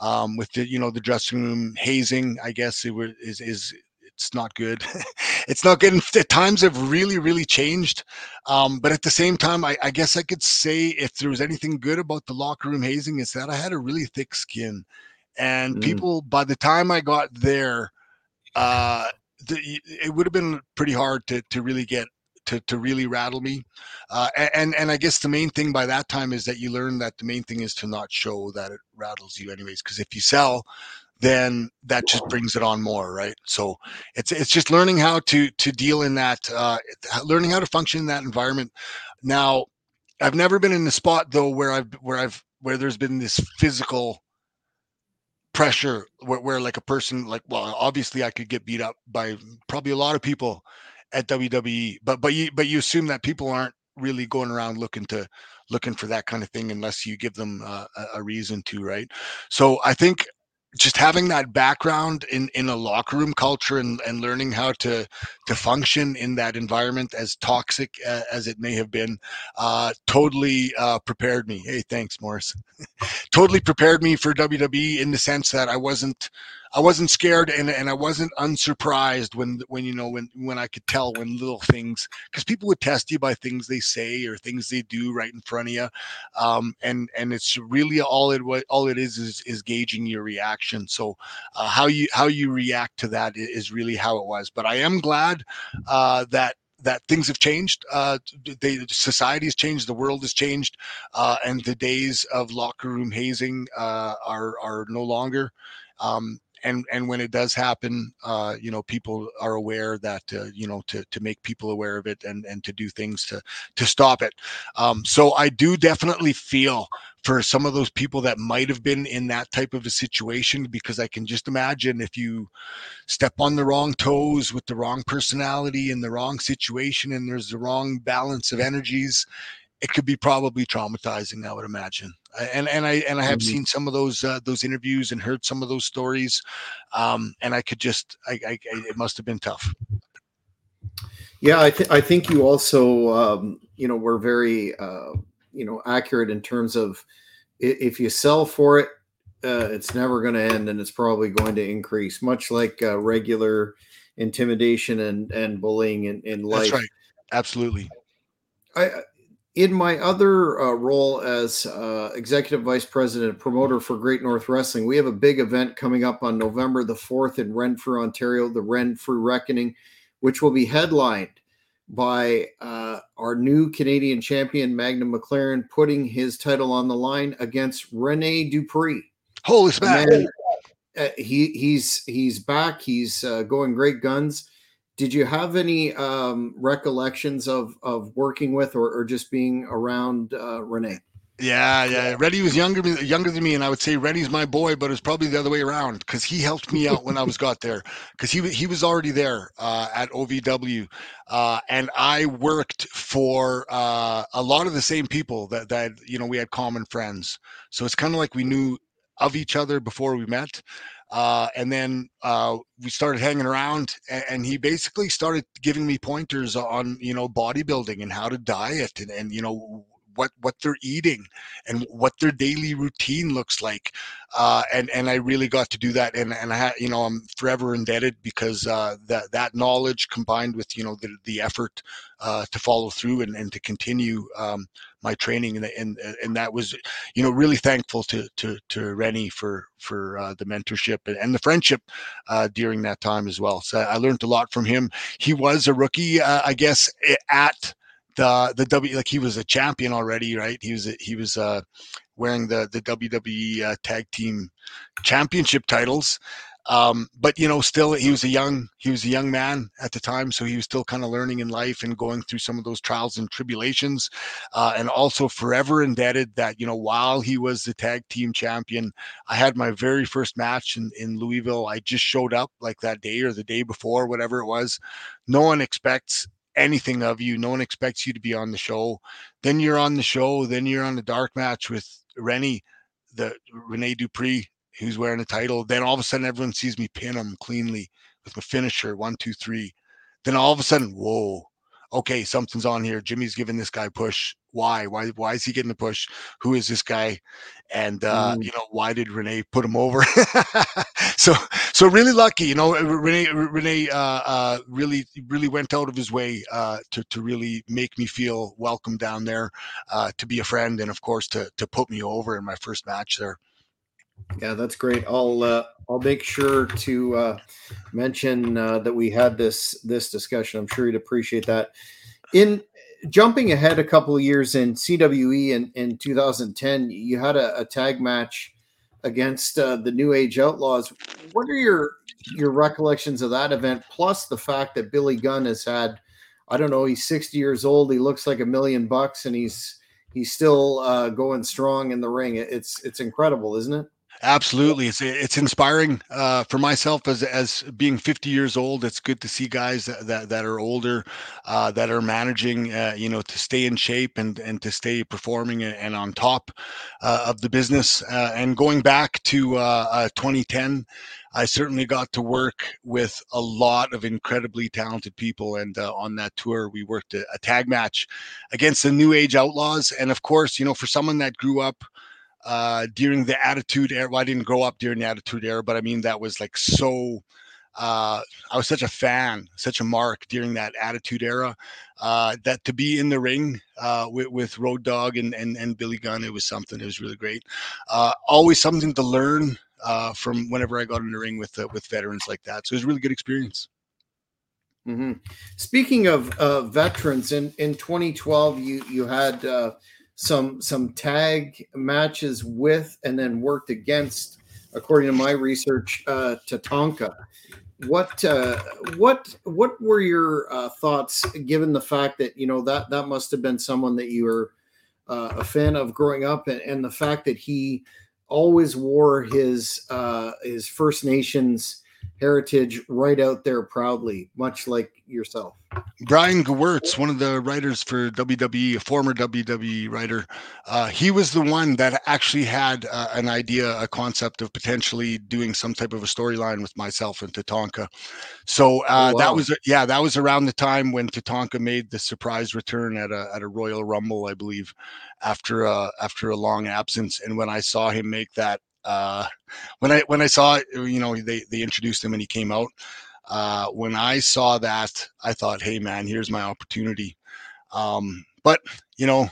um, with the you know the dressing room hazing. I guess it it is is it's not good. it's not good. The times have really really changed. Um, but at the same time, I, I, guess I could say if there was anything good about the locker room hazing, is that I had a really thick skin, and mm. people by the time I got there. Uh, the, it would have been pretty hard to to really get to to really rattle me. Uh, and and I guess the main thing by that time is that you learn that the main thing is to not show that it rattles you, anyways. Because if you sell, then that just brings it on more, right? So it's it's just learning how to to deal in that, uh, learning how to function in that environment. Now, I've never been in a spot though where I've where I've where there's been this physical pressure where, where like a person like well obviously i could get beat up by probably a lot of people at WWE. But but you but you assume that people aren't really going around looking to looking for that kind of thing unless you give them uh, a reason to, right? So I think just having that background in in a locker room culture and, and learning how to to function in that environment as toxic as it may have been uh, totally uh, prepared me hey thanks morris totally prepared me for wwe in the sense that i wasn't I wasn't scared and, and I wasn't unsurprised when when you know when when I could tell when little things because people would test you by things they say or things they do right in front of you, um, and and it's really all it all it is is is gauging your reaction. So uh, how you how you react to that is really how it was. But I am glad uh, that that things have changed. Uh, they, society has changed, the world has changed, uh, and the days of locker room hazing uh, are are no longer. Um, and and when it does happen, uh, you know, people are aware that uh, you know to to make people aware of it and and to do things to to stop it. Um, so I do definitely feel for some of those people that might have been in that type of a situation because I can just imagine if you step on the wrong toes with the wrong personality in the wrong situation and there's the wrong balance of energies it could be probably traumatizing i would imagine and and i and i have mm-hmm. seen some of those uh, those interviews and heard some of those stories um, and i could just I, I, it must have been tough. Yeah i think i think you also um, you know were very uh, you know accurate in terms of if you sell for it uh, it's never going to end and it's probably going to increase much like uh, regular intimidation and and bullying in, in life. That's right. Absolutely. I, in my other uh, role as uh, executive vice president and promoter for Great North Wrestling, we have a big event coming up on November the 4th in Renfrew, Ontario, the Renfrew Reckoning, which will be headlined by uh, our new Canadian champion, Magnum McLaren, putting his title on the line against Rene Dupree. Holy smack! Uh, he, he's he's back. He's uh, going great guns did you have any um, recollections of of working with or, or just being around uh, Rene? Yeah, yeah. Reddy was younger younger than me, and I would say Reddy's my boy, but it's probably the other way around because he helped me out when I was got there because he he was already there uh, at OVW, uh, and I worked for uh, a lot of the same people that that you know we had common friends. So it's kind of like we knew of each other before we met. Uh, and then uh, we started hanging around, and, and, he basically started giving me pointers on you know bodybuilding and how to diet and, and you know what what they're eating and what their daily routine looks like uh, and and I really got to do that and and I had you know I'm forever indebted because uh, that that knowledge combined with you know the the effort uh, to follow through and, and to continue um, my training and, and and that was you know really thankful to to to Rennie for for uh, the mentorship and, and the friendship uh, during that time as well. So I learned a lot from him. He was a rookie uh, I guess at the the W like he was a champion already, right? He was he was uh, wearing the the WWE uh, tag team championship titles. Um, but you know, still he was a young he was a young man at the time, so he was still kind of learning in life and going through some of those trials and tribulations, uh, and also forever indebted that you know while he was the tag team champion, I had my very first match in in Louisville. I just showed up like that day or the day before, whatever it was. No one expects anything of you. No one expects you to be on the show. Then you're on the show. Then you're on the dark match with Rennie, the Rene Dupree, who's wearing the title. Then all of a sudden, everyone sees me pin him cleanly with my finisher one, two, three. Then all of a sudden, whoa, okay, something's on here. Jimmy's giving this guy push. Why? Why? Why is he getting the push? Who is this guy? And uh, mm. you know, why did renee put him over? so, so really lucky. You know, renee renee uh, uh, really, really went out of his way uh, to to really make me feel welcome down there, uh, to be a friend, and of course to to put me over in my first match there. Yeah, that's great. I'll uh, I'll make sure to uh, mention uh, that we had this this discussion. I'm sure you'd appreciate that. In jumping ahead a couple of years in CWE in, in 2010, you had a, a tag match against uh, the New Age Outlaws. What are your your recollections of that event? Plus the fact that Billy Gunn has had, I don't know, he's 60 years old. He looks like a million bucks, and he's he's still uh, going strong in the ring. It's it's incredible, isn't it? Absolutely, it's it's inspiring uh, for myself as as being 50 years old. It's good to see guys that that, that are older, uh, that are managing, uh, you know, to stay in shape and and to stay performing and, on top uh, of the business. Uh, and going back to uh, 2010, I certainly got to work with a lot of incredibly talented people. And on that tour, we worked a, a tag match against the New Age Outlaws, and of course, you know, for someone that grew up uh, during the Attitude Era. Well, I didn't grow up during the Attitude Era, but I mean that was like so. Uh, I was such a fan, such a mark during that Attitude Era. Uh, that to be in the ring uh, with, with Road Dog and, and and Billy Gunn, it was something. It was really great. Uh, always something to learn uh, from whenever I got in the ring with uh, with veterans like that. So it was a really good experience. Mm-hmm. Speaking of uh, veterans, in in 2012, you you had uh, some some tag matches with and then worked against, according to my research, uh, Tatanka. What uh, what what were your uh, thoughts, given the fact that you know that that must have been someone that you were uh, a fan of growing up, and, and the fact that he always wore his uh, his First Nations heritage right out there proudly, much like yourself. Brian Gewirtz, one of the writers for WWE, a former WWE writer, uh, he was the one that actually had uh, an idea, a concept of potentially doing some type of a storyline with myself and Tatanka. So uh, oh, wow. that was yeah, that was around the time when Tatanka made the surprise return at a at a Royal Rumble, I believe, after a after a long absence. And when I saw him make that uh, when I when I saw you know, they they introduced him and he came out. Uh, when I saw that, I thought, "Hey, man, here's my opportunity." Um, but you know,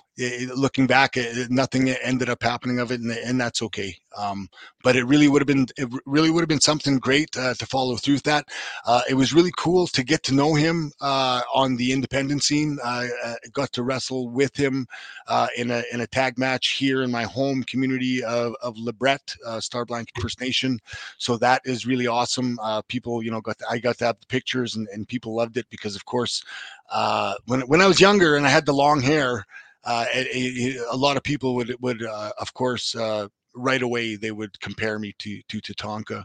looking back, nothing ended up happening of it, and, and that's okay. Um, but it really would have been it really would have been something great uh, to follow through with that. Uh, it was really cool to get to know him uh, on the independent scene. I got to wrestle with him uh, in a in a tag match here in my home community of of Lebret, uh, Star Blanket First Nation. So that is really awesome. Uh, people, you know, got to, I got to have the pictures, and, and people loved it because, of course, when when I was younger and I had the long hair uh, a, a, lot of people would would uh, of course uh, right away they would compare me to to Tatanka.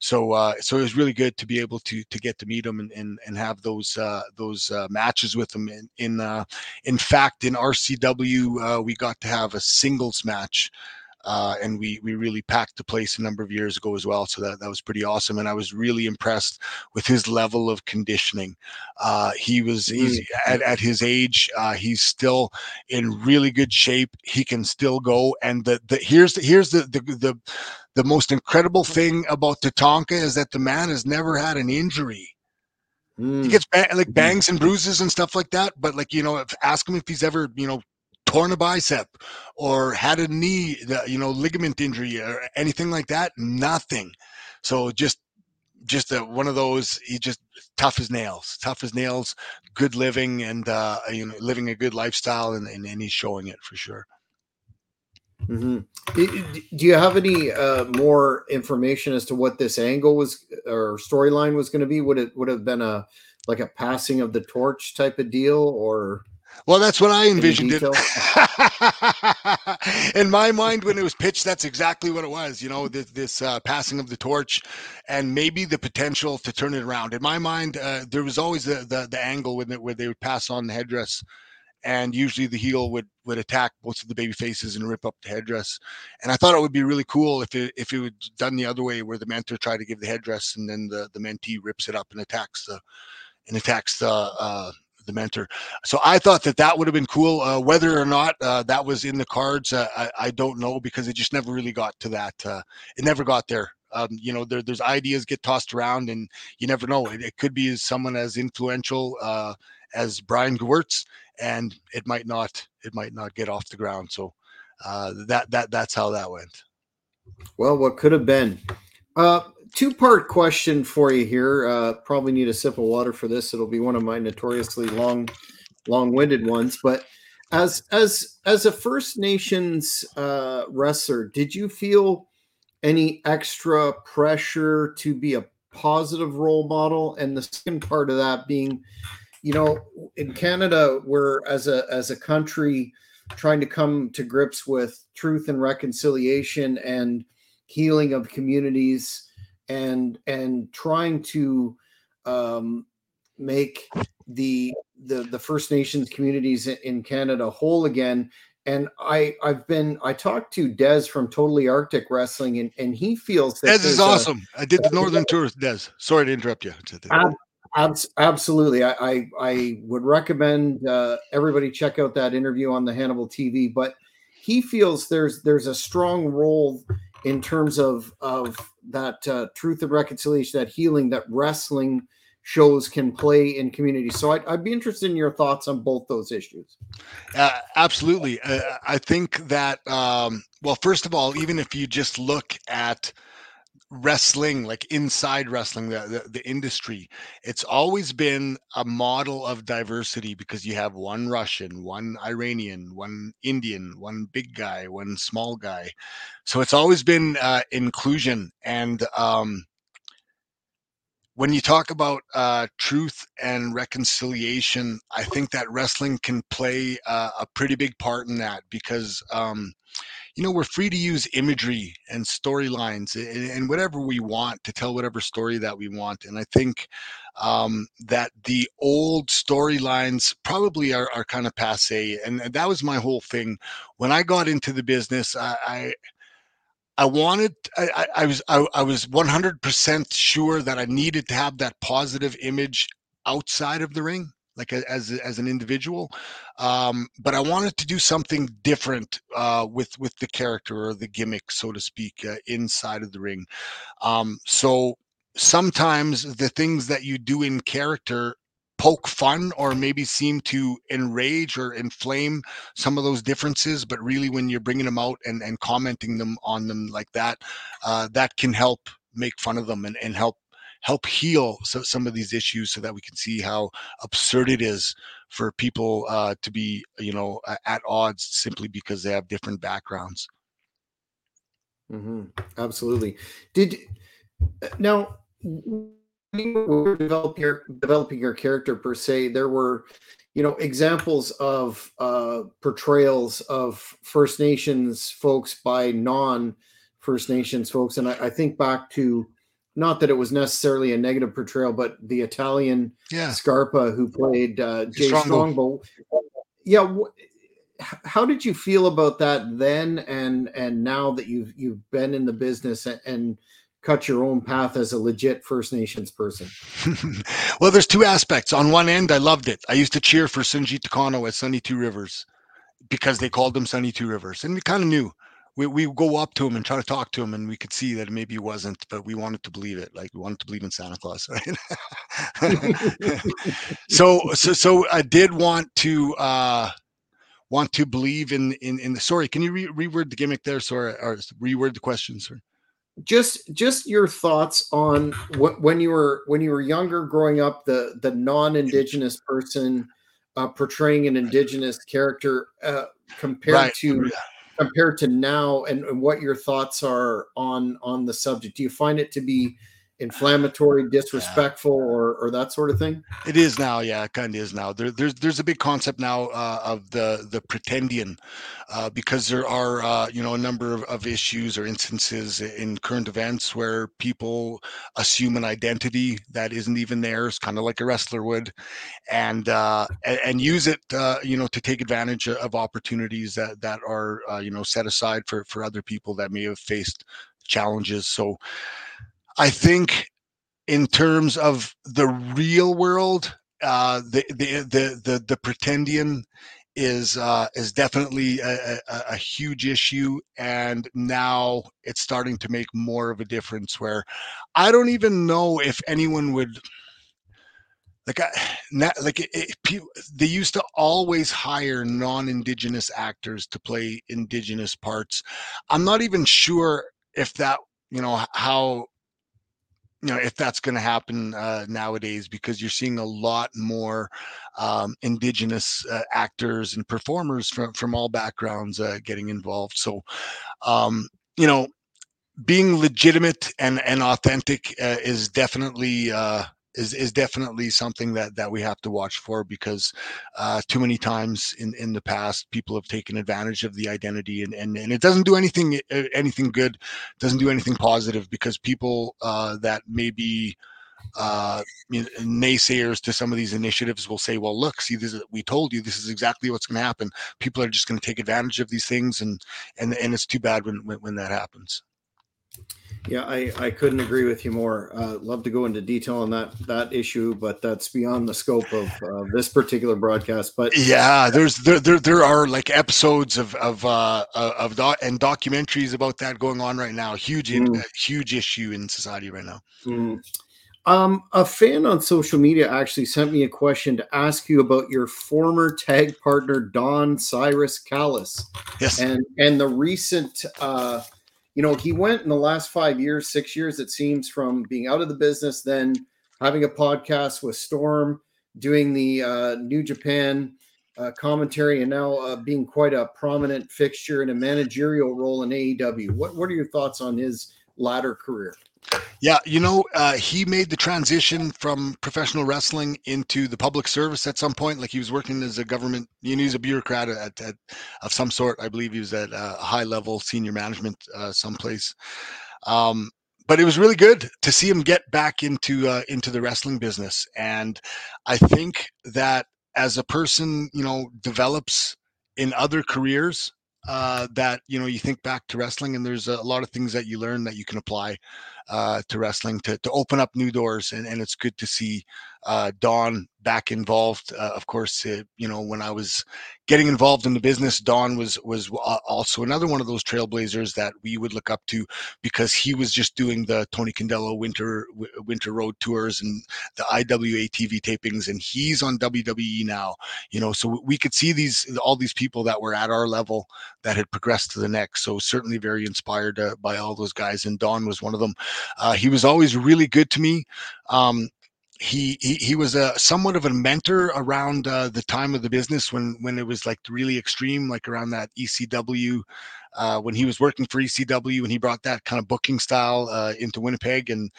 So uh, so it was really good to be able to to get to meet him and and, and have those uh, those uh, matches with him. In in, uh, in fact, in RCW, uh, we got to have a singles match uh, and we we really packed the place a number of years ago as well. So that that was pretty awesome, and I was really impressed with his level of conditioning. Uh, he was he's mm-hmm. at, at his age, uh, he's still in really good shape. He can still go, and the the here's the, here's the the the the most incredible thing about Tatanka is that the man has never had an injury. Mm. He gets ba- like mm-hmm. bangs and bruises and stuff like that, but like you know, if, ask him if he's ever you know torn a bicep or had a knee, you know, ligament injury or anything like that. Nothing. So just just a, one of those he just tough as nails tough as nails good living and uh you know living a good lifestyle and, and, and he's showing it for sure mm-hmm. do you have any uh more information as to what this angle was or storyline was going to be would it would have been a like a passing of the torch type of deal or well, that's what I envisioned it. In my mind, when it was pitched, that's exactly what it was. You know, this, this uh, passing of the torch, and maybe the potential to turn it around. In my mind, uh, there was always the, the, the angle when where they would pass on the headdress, and usually the heel would would attack both of the baby faces and rip up the headdress. And I thought it would be really cool if it if it was done the other way, where the mentor tried to give the headdress, and then the the mentee rips it up and attacks the and attacks the uh, the mentor. So I thought that that would have been cool. Uh, whether or not uh, that was in the cards, uh, I, I, don't know because it just never really got to that. Uh, it never got there. Um, you know, there, there's ideas get tossed around, and you never know. It, it could be someone as influential uh, as Brian Gewirtz, and it might not. It might not get off the ground. So uh, that that that's how that went. Well, what could have been. Uh, two part question for you here. Uh, probably need a sip of water for this. It'll be one of my notoriously long, long winded ones. But as as as a First Nations uh, wrestler, did you feel any extra pressure to be a positive role model? And the second part of that being, you know, in Canada, we're as a as a country trying to come to grips with truth and reconciliation and healing of communities and and trying to um, make the the the First Nations communities in Canada whole again. And I I've been I talked to Des from Totally Arctic Wrestling and and he feels that Des is awesome. A, I did the Northern Tour with Des. Sorry to interrupt you. Ab- absolutely, I, I, I would recommend uh, everybody check out that interview on the Hannibal TV. But he feels there's there's a strong role in terms of of that uh, truth and reconciliation, that healing that wrestling shows can play in community. So I'd, I'd be interested in your thoughts on both those issues. Uh, absolutely, uh, I think that um, well, first of all, even if you just look at wrestling like inside wrestling the, the, the industry it's always been a model of diversity because you have one russian one iranian one indian one big guy one small guy. So it's always been uh, inclusion and um, when you talk about uh, truth and reconciliation i think that wrestling can play uh, a pretty big part in that because um, you know we're free to use imagery and storylines and whatever we want to tell whatever story that we want and i think um, that the old storylines probably are, are kind of passe and that was my whole thing. When i got into the business i, I I wanted, I, I was, I, I was 100% sure that I needed to have that positive image outside of the ring like a, as as an individual um, but i wanted to do something different uh, with with the character or the gimmick so to speak uh, inside of the ring. Um, so sometimes the things that you do in character poke fun or maybe seem to enrage or inflame some of those differences but really when you're bringing them out and, and commenting them on them like that uh, that can help make fun of them and, and help help heal so, some of these issues so that we can see how absurd it is for people uh, to be you know at odds simply because they have different backgrounds mm-hmm. absolutely did uh, now were developing your developing your character per se there were you know examples of uh portrayals of first nations folks by non first nations folks and I, I think back to not that it was necessarily a negative portrayal, but the Italian yeah. Scarpa who played uh, Jay Strongbow. Yeah, how did you feel about that then, and and now that you've you've been in the business and, and cut your own path as a legit First Nations person? well, there's two aspects. On one end, I loved it. I used to cheer for Shunji Takano at Sunny Two Rivers because they called him Sunny Two Rivers, and we kind of knew we we go up to him and try to talk to him, and we could see that maybe he wasn't, but we wanted to believe it. Like we wanted to believe in Santa Claus, right? so so so I did want to uh want to believe in in in the sorry. Can you re- reword the gimmick there, sorry, or reword the question, sir? Just just your thoughts on what when you were when you were younger, growing up, the the non-indigenous person uh, portraying an indigenous character uh, compared right. to compared to now and, and what your thoughts are on on the subject? Do you find it to be inflammatory, disrespectful, yeah. or or that sort of thing? It is now, yeah, it kind of is now. There, there's there's a big concept now uh, of the the pretendian, uh, because there are uh, you know a number of, of issues or instances in current events where people assume an identity that isn't even theirs, kind of like a wrestler would, and uh, and, and, use it uh, you know to take advantage of opportunities that that are uh, you know set aside for for other people that may have faced challenges. So I think in terms of the real world, uh, the, the the the the pretendian is uh, is definitely a, a, a, huge issue, and now it's starting to make more of a difference. Where I don't even know if anyone would like I, not, like it, it, they used to always hire non-indigenous actors to play indigenous parts. I'm not even sure if that you know how you know if that's going to happen uh, nowadays because you're seeing a lot more um, indigenous uh, actors and performers from from all backgrounds uh, getting involved. So um, you know being legitimate and and authentic uh, is definitely uh, is is definitely something that that we have to watch for because uh, too many times in in the past people have taken advantage of the identity and and, and it doesn't do anything uh, anything good doesn't do anything positive because people uh, that maybe uh, naysayers to some of these initiatives will say, "Well, look, see, this is, we told you this is exactly what's going to happen. People are just going to take advantage of these things, and and and it's too bad when when, when that happens." Yeah, I, I couldn't agree with you more. Uh, love to go into detail on that that issue, but that's beyond the scope of uh, this particular broadcast. But yeah, there's there there, there are like episodes of of uh, of doc- and documentaries about that going on right now. Huge mm. huge issue in society right now. Mm. Um, a fan on social media actually sent me a question to ask you about your former tag partner Don Cyrus Callis. Yes, and and the recent. Uh, you know, he went in the last five years, six years, it seems, from being out of the business, then having a podcast with Storm, doing the uh, New Japan uh, commentary, and now uh, being quite a prominent fixture in a managerial role in AEW. What What are your thoughts on his latter career? Yeah, you know, uh, he made the transition from professional wrestling into the public service at some point. Like he was working as a government, you know, he was a bureaucrat at, at of some sort. I believe he was at a high level senior management uh, someplace. Um, but it was really good to see him get back into uh, into the wrestling business, and I think that as a person, you know, develops in other careers, uh, that you know you think back to wrestling and there's a lot of things that you learn that you can apply uh, to wrestling to, to open up new doors and, and it's good to see uh, Don back involved. Uh, of course, uh, you know when I was getting involved in the business, Don was was also another one of those trailblazers that we would look up to because he was just doing the Tony Condello winter winter road tours and the IWA TV tapings, and he's on WWE now. You know, so we could see these all these people that were at our level that had progressed to the next. So certainly very inspired uh, by all those guys, and Don was one of them. Uh, he was always really good to me. Um, he, he he was a somewhat of a mentor around uh, the time of the business when when it was like really extreme, like around that ECW. Uh, when he was working for ECW and he brought that kind of booking style uh, into Winnipeg and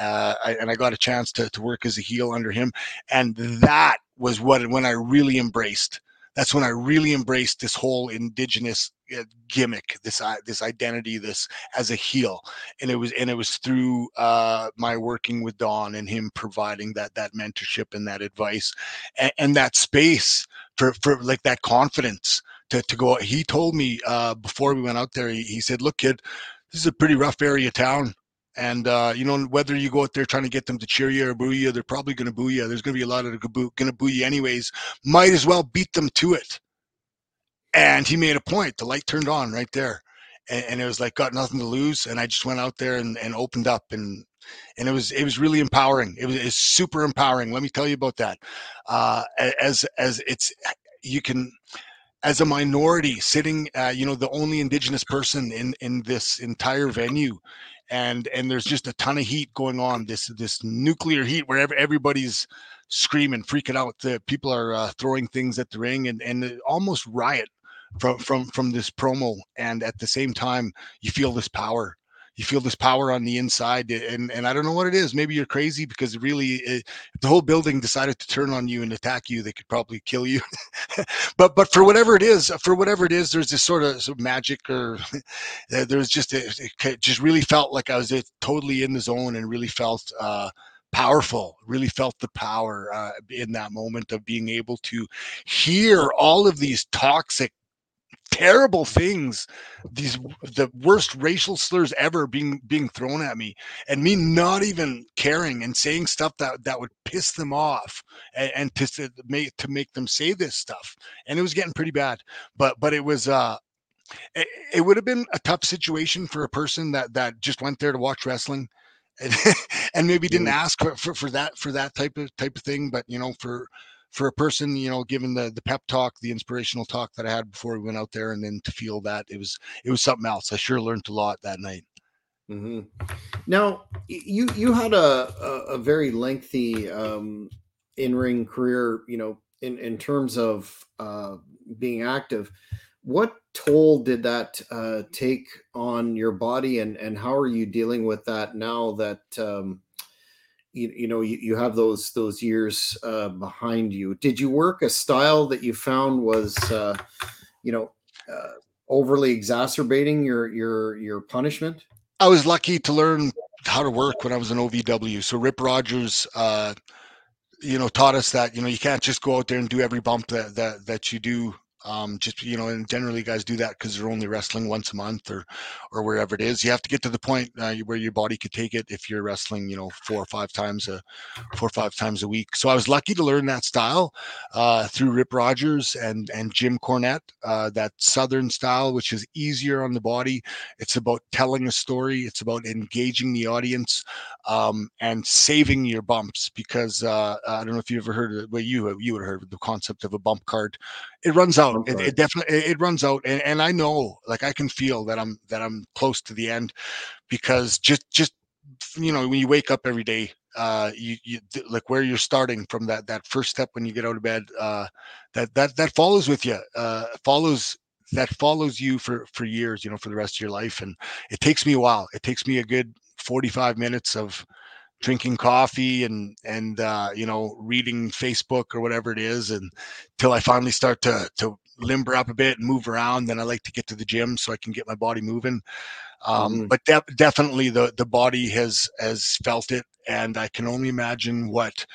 uh, I, and I got a chance to to work as a heel under him and that was what when I really embraced that's when I really embraced this whole indigenous gimmick, this this identity, this as a heel, and it was and it was through uh, my working with Don and him providing that that mentorship and that advice, and, and that space for for like that confidence to to go. He told me uh, before we went out there, he, he said, "Look, kid, this is a pretty rough area town. And uh, you know whether you go out there trying to get them to cheer you or boo you, they're probably going to boo you. There's going to be a lot of going to boo you anyways. Might as well beat them to it. And he made a point. The light turned on right there, and, and it was like got nothing to lose. And I just went out there and, and opened up, and and it was it was really empowering. It was, it was super empowering. Let me tell you about that. Uh, as as it's you can as a minority sitting uh, you know the only indigenous person in in this entire venue and and there's just a ton of heat going on this this nuclear heat where everybody's screaming freaking out the people are uh, throwing things at the ring and and almost riot from from from this promo and at the same time you feel this power. You feel this power on the inside and and i don't know what it is. Maybe you're crazy because really it, the whole building decided to turn on you and attack you they could probably kill you. But but for whatever it is for whatever it is there's this sort of, sort of magic or there's just a, it just really felt like i was totally in the zone and really felt uh powerful really felt the power uh, in that moment of being able to hear all of these toxic terrible things these the worst racial slurs ever being being thrown at me and me not even caring and saying stuff that that would piss them off and, and to, to make to make them say this stuff and it was getting pretty bad but but it was uh it, it would have been a tough situation for a person that that just went there to watch wrestling and, and maybe didn't ask for, for, for that for that type of type of thing but you know for for a person, you know, given the the pep talk, the inspirational talk that I had before we went out there, and then to feel that it was it was something else. I sure learned a lot that night. Mm-hmm. Now, you you had a a, a very lengthy um, in ring career, you know, in in terms of uh, being active. What toll did that uh, take on your body, and and how are you dealing with that now that um, you, you know you, you have those those years uh, behind you. Did you work a style that you found was uh, you know uh, overly exacerbating your your your punishment? I was lucky to learn how to work when i was in ovw so rip rogers uh, you know taught us that you know you can't just go out there and do every bump that that, that you do Um, just you know, and generally guys do that because they're only wrestling once a month or or wherever it is. You have to get to the point uh, where your body could take it if you're wrestling, you know, four or five times a four or five times a week. So I was lucky to learn that style uh, through Rip Rogers and and Jim Cornette. Uh, that Southern style, which is easier on the body. It's about telling a story. It's about engaging the audience um, and saving your bumps because uh, I don't know if you ever heard of well you you would have heard of the concept of a bump card. It runs out. It, it, definitely it runs out, and, and I know like I can feel that I'm that I'm close to the end because just just you know when you wake up every day uh you, you like where you're starting from that that first step when you get out of bed uh that that that follows with you uh follows that follows you for for years you know for the rest of your life and it takes me a while. It takes me a good 45 minutes of drinking coffee and and uh, you know reading Facebook or whatever it is, and till I finally start to to limber up a bit and move around. Then I like to get to the gym so I can get my body moving. Um, mm-hmm. But de- definitely the the body has has felt it, and I can only imagine what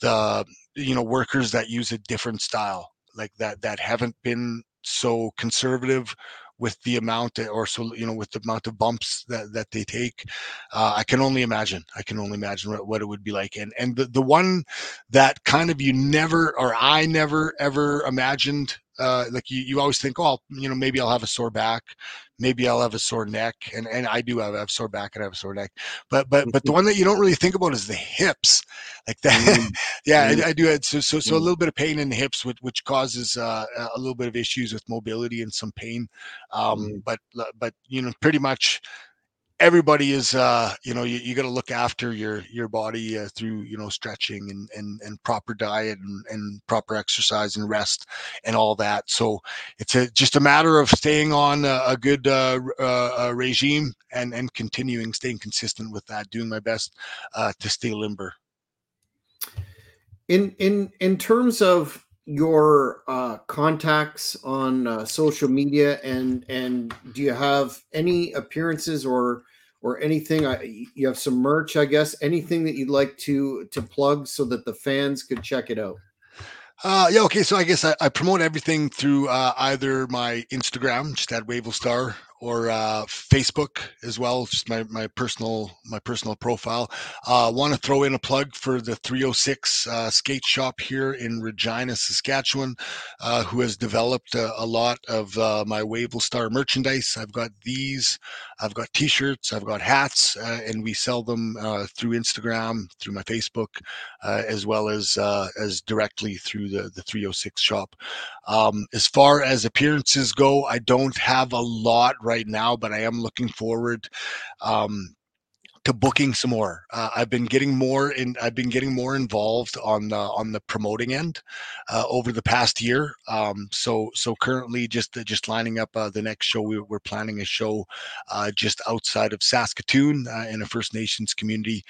the you know workers that use a different style like that that haven't been so conservative with the amount or so you know with the amount of bumps that that they take uh, i can only imagine i can only imagine what, what, it would be like and and the, the one that kind of you never or i never ever imagined uh, like you, you always think, oh, you know, maybe I'll have a sore back, maybe I'll have a sore neck, and and I do have, have sore back and I have a sore neck, but but but the mm-hmm. one that you don't really think about is the hips, like that. Mm-hmm. yeah, mm-hmm. I, I, do. So so so a mm-hmm. little bit of pain in the hips, which which causes uh, a little bit of issues with mobility and some pain, um, mm-hmm. but but you know, pretty much everybody is uh you know you, you got to look after your your body uh, through you know stretching and and, and proper diet and, and proper exercise and rest and all that. So it's a, just a matter of staying on a, a good uh, uh, regime and and continuing staying consistent with that doing my best uh, to stay limber. In in in terms of your uh, contacts on uh, social media and and do you have any appearances or or anything I, you have some merch i guess anything that you'd like to to plug so that the fans could check it out uh, yeah, okay. So I guess I, I promote everything through uh, either my Instagram, just at WavellStarr, or uh, Facebook as well, just my, my personal my personal profile. Uh, Want to throw in a plug for the 306 uh, skate shop here in Regina, Saskatchewan, uh, who has developed a, a lot of uh, my Wavell Starr merchandise. I've got these, I've got T-shirts, I've got hats, uh, and we sell them through Instagram, through my Facebook, as well as as directly through the the 306 shop. Um, as far as appearances go, I don't have a lot right now, but I am looking forward. Um, to booking some more. Uh, I've been getting more in. I've been getting more involved on the on the promoting end uh, over the past year. Um, so so currently just uh, just lining up uh, the next show. We, are planning a show uh, just outside of Saskatoon uh, in a First Nations community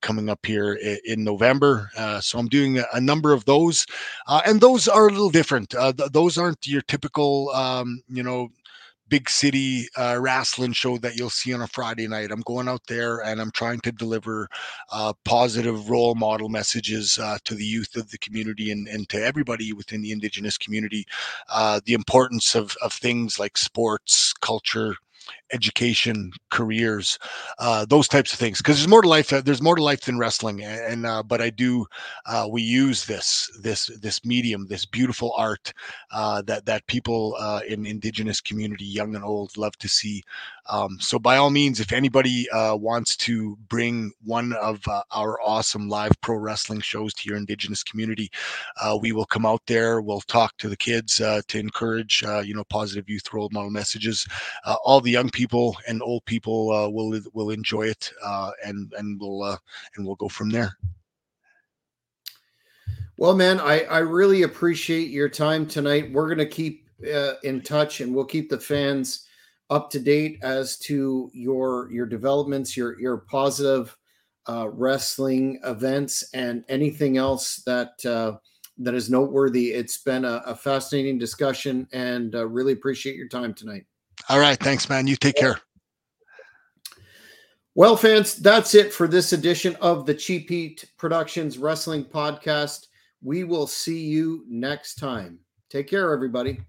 coming up here in, in November. so I'm doing a, a number of those, and those are a little different. Th- those aren't your typical um, you know big city uh, wrestling show that you'll see on a Friday night. I'm going out there and I'm trying to deliver uh, positive role model messages uh, to the youth of the community and, and to everybody within the Indigenous community. Uh, the importance of, of things like sports, culture, education, careers, uh, those types of things. Because there's more to life. Uh, there's more to life than wrestling. And uh, but I do. Uh, we use this this this medium, this beautiful art uh, that that people uh, in Indigenous community, young and old, love to see. Um, so by all means, if anybody wants to bring one of our awesome live pro wrestling shows to your Indigenous community, we will come out there. We'll talk to the kids to encourage you know positive youth role model messages. all the young people and old people uh, will will enjoy it, uh, and and we'll uh, and we'll go from there. Well, man, I I really appreciate your time tonight. We're gonna keep uh, in touch, and we'll keep the fans up to date as to your your developments, your your positive uh, wrestling events, and anything else that uh, that is noteworthy. It's been a, a fascinating discussion, and uh, really appreciate your time tonight. All right. Thanks, man. You take care. Well, fans, that's it for this edition of the Cheap Heat Productions Wrestling Podcast. We will see you next time. Take care, everybody.